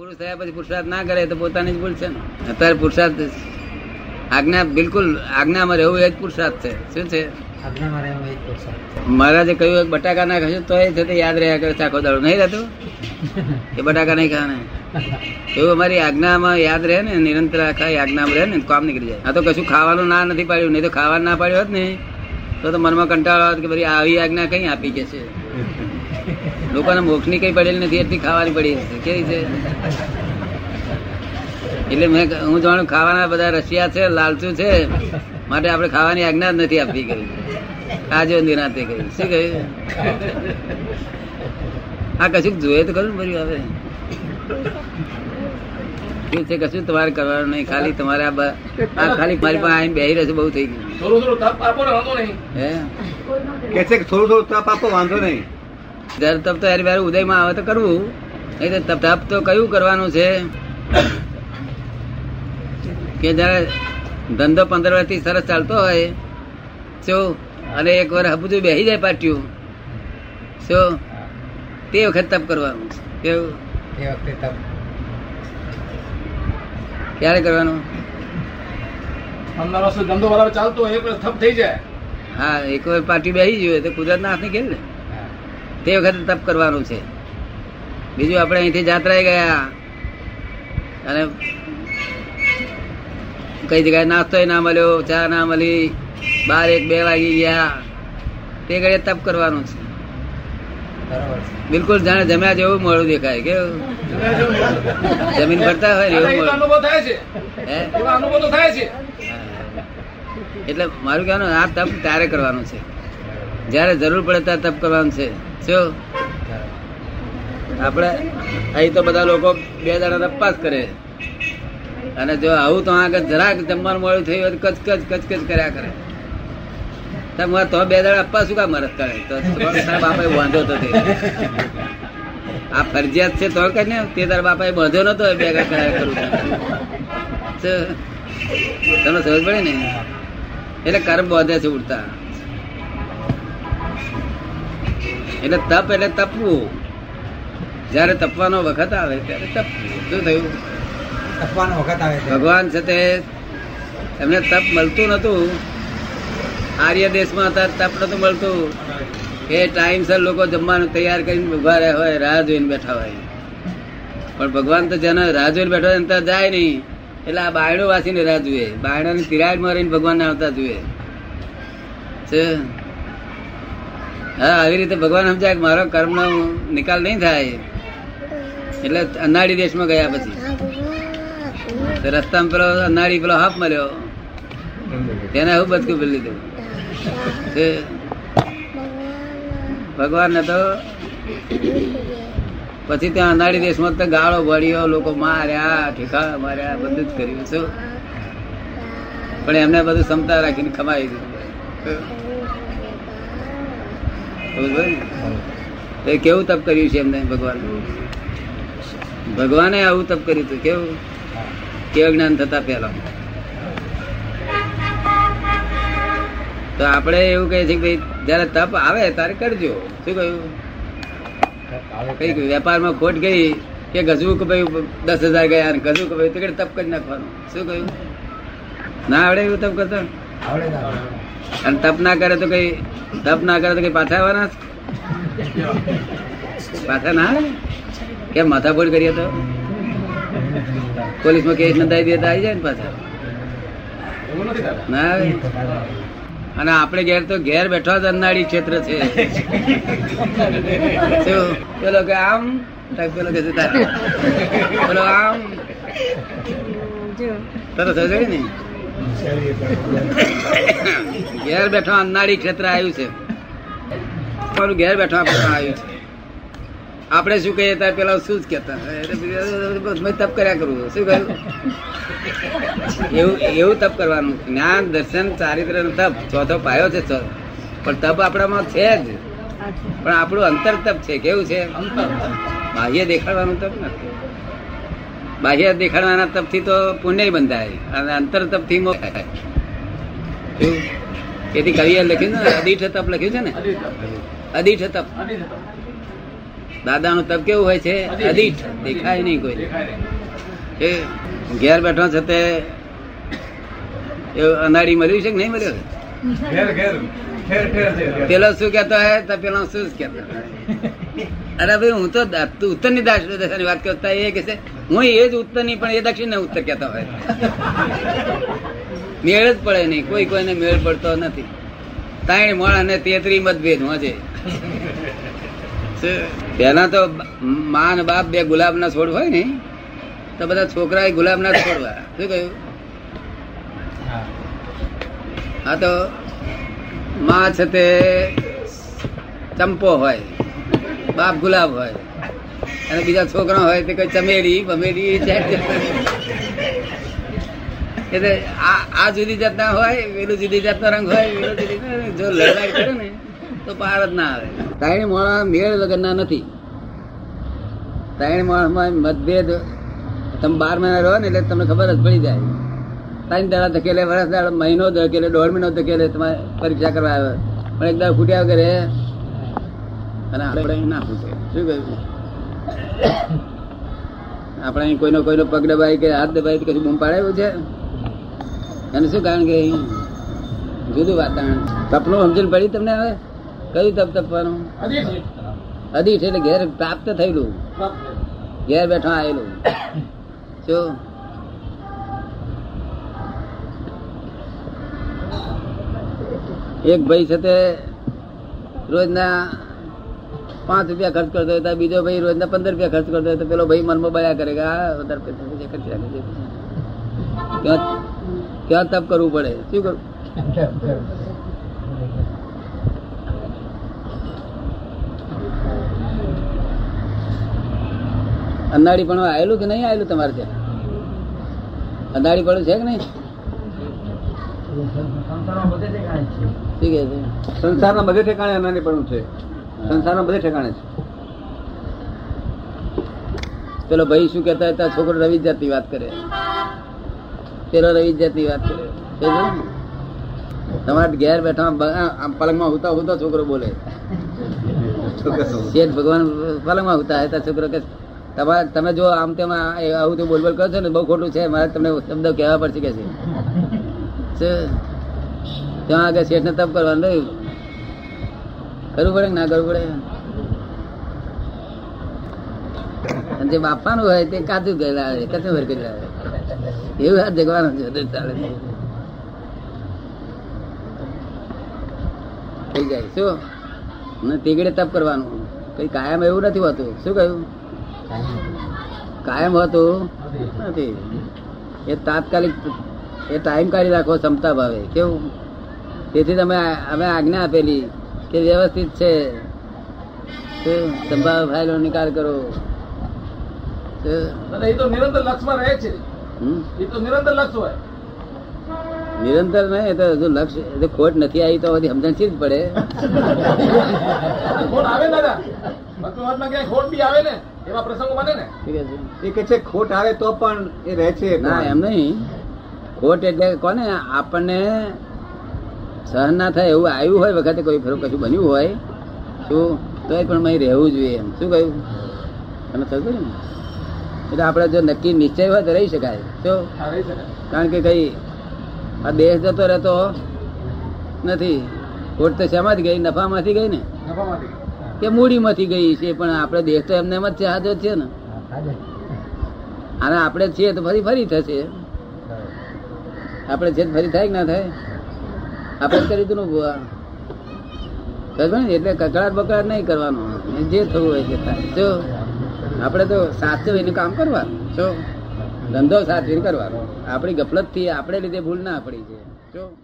પુરુષ થયા પછી પુરુષાર્થ ના કરે તો પોતાની જ ભૂલ છે ને. અત્યારે પુરુષાર્થ આજ્ઞા બિલકુલ આજ્ઞામાં રહેવું એ જ પુરુષાર્થ છે. શું છે. મહારાજે કહ્યું બટાકા ના ખાશો તો એ છે તો યાદ રહ્યા કરે ચાખો દાડો. નહીં રહેતું? એ બટાકા નહીં ખાવાના એવું અમારી આજ્ઞામાં યાદ રહે ને નિરંતર આખા આજ્ઞામાં રહે ને કામ નીકળી જાય. આ તો કશું ખાવાનું ના નથી પાડ્યું નહીં તો ખાવાનું ના પાડ્યું હોત ને તો તો મનમાં કંટાળો આવત કે ભાઈ આવી આજ્ઞા કઈ આપી કે છે? લોકોને મોક્ષની કઈ પડેલી નથી એટલી ખાવાની પડી હશે કેવી છે? એટલે મેં હું જાણું ખાવાના બધા રશિયા છે લાલચુ છે માટે આપણે ખાવાની આજ્ઞા જ નથી આપતી કહ્યું આજે નિરાતે કરી શું કહ્યું? આ કશું જોઈએ તો ખરું ભર્યું હવે. શું છે કશું તમારે કરવાનું નહીં. ખાલી તમારે આ બ- આ ખાલી મારી પાસે આવીને બેહી રહેશે બહુ થઈ ગયું. થોડું થોડું તાપ આપો ને વાંધો નહીં. હે? કે છે થોડું થોડું તપ આપો વાંધો નહીં. દર તપ તો યાર ઉદયમાં આવે તો કરવું. નહીં તો તપ તપ તો કયું કરવાનું છે? કે જયારે ધંધો પંદર વર્ષથી સરસ ચાલતો હોય શું? અને એક વાર હબુજું બેસી જાય પાટ્યું. શું? તે વખત તપ કરવાનું. કેવું? તે વખતે તપ. ક્યારે કરવાનું? ધંધો બરાબર ચાલતો હોય એક વાર થપ થઈ જાય. હા એક વાર પાર્ટી બેસી જોઈએ તો કુદરત ના હાથની કેમ ને. તે વખતે તપ કરવાનું છે. બીજું આપણે અહીંથી જાત્રાએ ગયા અને કઈ જગ્યાએ નાસ્તો ના મળ્યો ચા ના મળી બાર એક બે વાગી ગયા. તે ઘડીએ તપ કરવાનું છે. બિલકુલ જાણે જમ્યા જેવું મોડું દેખાય કેવું? જમીન ભરતા હોય એવું અનુભવ થાય છે. અનુભવ તો થાય છે. એટલે મારું કહેવાનું આ તપ ત્યારે કરવાનું છે. જ્યારે જરૂર પડે ત્યારે તપ કરવાનું છે. આપણે અહીં તો બધા લોકો બે દાડા તપાસ કરે અને જો આવું તો આગળ જરાક જમવાનું મળ્યું થયું હોય કચ કચ કચ કચ કર્યા કરે. તમે તો બે દાડા અપ્પા શું કામ મરત કરે? તો બાપાએ વાંધો તો આ ફરજિયાત છે તો કે ને તે તારા બાપાએ બધો નતો બે કર્યા કરું તમે સમજ પડે ને? એટલે કર્મ બાંધે છે ઉડતા. એટલે તપ એટલે તપવું. જયારે તપવાનો વખત આવે ત્યારે તપવું. શું થયું? તપવાનો વખત આવે ભગવાન છે તે એમને તપ મળતું નતું આર્ય દેશમાં હતા તપ નતું મળતું. એ ટાઈમસર લોકો જમવાનું તૈયાર કરીને ઊભા રહ્યા હોય રાહ જોઈને બેઠા હોય. પણ ભગવાન તો જેને રાહ જોઈને બેઠા હોય ત્યાં જાય નહીં. એટલે આ બાયણો વાસીને રાહ જુએ. બાયણાની તિરાડ મારીને ભગવાનને આવતા જુએ. છે? હા, આવી રીતે ભગવાન સમજાય કે મારો કર્મનો નિકાલ નહીં થાય. એટલે અનાળી દેશમાં ગયા પછી. રસ્તામાં પેલો અનાળી પેલો હાફ મળ્યો. તેને એવું બચકું ભૂલી લીધું. ભગવાન ને તો પછી ત્યાં અનાળી દેશમાં તો ગાળો ભળ્યો લોકો માર્યા, ઠેકા માર્યા, બધું જ કર્યું. શું? પણ એમને બધું ક્ષમતા રાખીને ખમાવી દીધું. ને? એ કેવું તપ કર્યું છે એમને ભગવાન? ભગવાને આવું તપ કર્યું હતું. કેવું? કે જ્ઞાન થતા પહેલા? તો આપણે એવું કહે છે ભાઈ, જયારે તપ આવે ત્યારે કરજો. શું કહ્યું? કઈ કહ્યું? વેપારમાં ખોટ ગઈ કે ગજવું કે ભાઈ દસ હજાર ગયા ગજવું કે ભાઈ, તો તપ કરી નાખવાનું? શું કહ્યું? ના આવડે એવું તપ કરતા. અને તપ ના કરે તો કઈ તપ ના કરે તો કઈ પાછા આવવાના પાછા ના? કેમ માથાફોડ કરીએ તો? પોલીસમાં કેસ નોંધાવી દે તો આવી જાય ને પાછા? એવું નથી થતું. ના અને આપણે ઘેર તો ઘેર બેઠો જ અન્નાળી ક્ષેત્ર છે. પેલો કે આમ? પેલો કે. પેલો આમ? તરત સમજાય ને ઘેર બેઠો અન્નાળી ક્ષેત્ર આવ્યું છે. પણ ઘેર બેઠો આવ્યું. છે આપણે શું કહીએ ત્યારે પેલા શું જ કેતા તપ કર્યા કરું. શું કહ્યું? એવું એવું તપ કરવાનું. જ્ઞાન, દર્શન ચારિત્ર તપ. ચોથો પાયો છે પણ તપ આપણામાં છે જ. પણ આપણું અંતર તપ છે. કેવું છે? બાહ્ય દેખાડવાનું તપ નથી. બાહ્ય દેખાડવાના તપથી તો પુણ્ય બંધાય. અને અંતર તપથી? તેથી કવિએ લખ્યું ને અદીઠ તપ લખ્યું છે ને? તપ. અદીઠ. તપ. દાદાનું તપ કેવું હોય છે? અદીઠ. દેખાય નહીં કોઈ. એ ઘેર બેઠો છે તે અનાળી મળ્યું છે કે નહીં મળ્યું. પેલો શું કેતો હે તો પેલો શું કેતો અરે ભાઈ હું તો ઉત્તરની દાસ દશાની વાત કરતા એ કે હું એ જ ઉત્તરની પણ એ દક્ષિણ ને ઉત્તર કહેતા હોય. મેળ જ પડે નહીં કોઈ કોઈને મેળ પડતો નથી. ત્રણ મણ અને તેત્રી મતભેદ હોજે પેલા તો મા ને બાપ બે ગુલાબ ના છોડ હોય ને તો બધા છોકરા એ ગુલાબ ના છોડવા. શું કહ્યું? હા તો માં છે તે ચંપો હોય. બાપ ગુલાબ હોય. અને બીજા છોકરા હોય તે કઈ ચમેરી બમેરી એટલે આ જુદી જાતના હોય, પેલું જુદી જાતનો રંગ હોય જો લડાઈ કરે ને, તો પાર જ ના આવે. ત્રણ મોણા મેળ વગરના નથી. ત્રણ મોણામાં મતભેદ તમે બાર મહિના રહો ને એટલે તમને ખબર જ પડી જાય. ત્રણ દાડા ધકેલે વર્ષ દાડા, મહિનો ધકેલે, દોઢ મહિનો ધકેલે, તમારે પરીક્ષા કરવા આવે. પણ એક દાડા ફૂટ્યા વગર અને આપણે અહીં ના ફૂટે શું કહ્યું? આપણે અહીં કોઈનો કોઈનો પગ દબાય કે હાથ દબાઈ કે કશું બૂમ પાડાયું છે? અને શું કારણ કે અહીં? જુદું વાતાવરણ. તપનું સમજણ પડી તમને હવે? કયું તપ તપવાનું? છે. એટલે ઘેર પ્રાપ્ત થયેલું. ઘેર બેઠા આવેલું શું? એક ભાઈ તે રોજના પાંચ રૂપિયા ખર્ચ કરતો હોય તો બીજો ભાઈ રોજના પંદર રૂપિયા ખર્ચ કરતો હોય તો પેલો ભાઈ મનમાં બયા કરે કે આ વધારે પૈસા છે, રાખે છે. ક્યાં તપ કરવું પડે? શું કરવું અંધાડી પણ આવેલું કે નહીં આવેલું તમારે ત્યાં? અંધાડી પડ્યું છે કે નહીં? સંસારના બધે ઠેકાણે અનાની પણ છે. સંસારના બધે ઠેકાણે છે. પેલો ભાઈ શું કેતા હતા? છોકરો રવિ જાતની વાત કરે. પેલો રવિ જાતની વાત કરે. તમારા ઘેર બેઠા પલંગમાં હુતા હુતા છોકરો બોલે. શેઠ ભગવાન પલંગમાં હુતા હતા. છોકરો કે, તમારે તમે જો આમ તેમ આવું તો બોલ બોલ કરો છો ને, બહુ ખોટું છે. મારે તમને શબ્દ કહેવા પડશે કે છે. ત્યાં આગળ શેઠ ને તપ કરવાનું રહ્યું. કરવું પડે ના કરવું પડે? અને જે બાપાનું હોય તે કાચું ગયેલા આવે કચું ભર કરેલા આવે એવું હાથ જગવાનું છે ચાલે થઈ જાય, શું? ને તીગડે તપ કરવાનું. કઈ કાયમ એવું નથી હોતું. શું કહ્યું? કાયમ હોતું નથી. એ તાત્કાલિક, એ ટાઈમ કાઢી રાખો, ક્ષમતા ભાવે. કેવું? તેથી તમે અમે આજ્ઞા આપેલી કે વ્યવસ્થિત છે? સંભાવ ફાઇલો નિકાલ કરો. નિરંતર લક્ષમાં રહે છે. નિરંતર લક્ષ હોય. નિરંતર નહીં એ તો હજુ લક્ષ્ય એ ખોટ નથી આવી તો બધી સમજણ જ પડે. ખોટ આવે ને દાદા. ભક્તિ ક્યાંય ખોટ બી આવે ને એવા પ્રસંગો બને ને. છે. એ કે છે ખોટ આવે તો પણ એ રહે છે ના એમ નહીં. ખોટ એટલે કોને? આપણને સહન ના થાય એવું આવ્યું હોય વખતે કોઈ ફેરો કશું બન્યું હોય શું તો પણ અહીં રહેવું જોઈએ એમ. શું કહ્યું? તમે થતું ને? એટલે આપણે જો નક્કી નિશ્ચય હોય તો રહી શકાય. શકે કારણ કે કઈ આ દેશ જતો રહેતો નથી. ખોટ તો શેમાંથી ગઈ? નફામાંથી ગઈ ને? કે મૂડીમાંથી ગઈ છે? પણ આપણે દેશ તો એમને એમ જ છે હાજર છે ને. અને આપણે છીએ તો ફરી ફરી થશે. આપણે છે તો ફરી થાય કે ના થાય? આપણે જ કરી દીધું ને એટલે કકડાટ બકડાટ નહીં કરવાનો. જે થવું હોય તે થાય. જો, આપણે તો સાચવીને કામ કરવાનું. જો, ધંધો સાચવીને કરવાનો. આપણી ગફલતથી આપણે લીધે ભૂલ ના પડી છે. જો.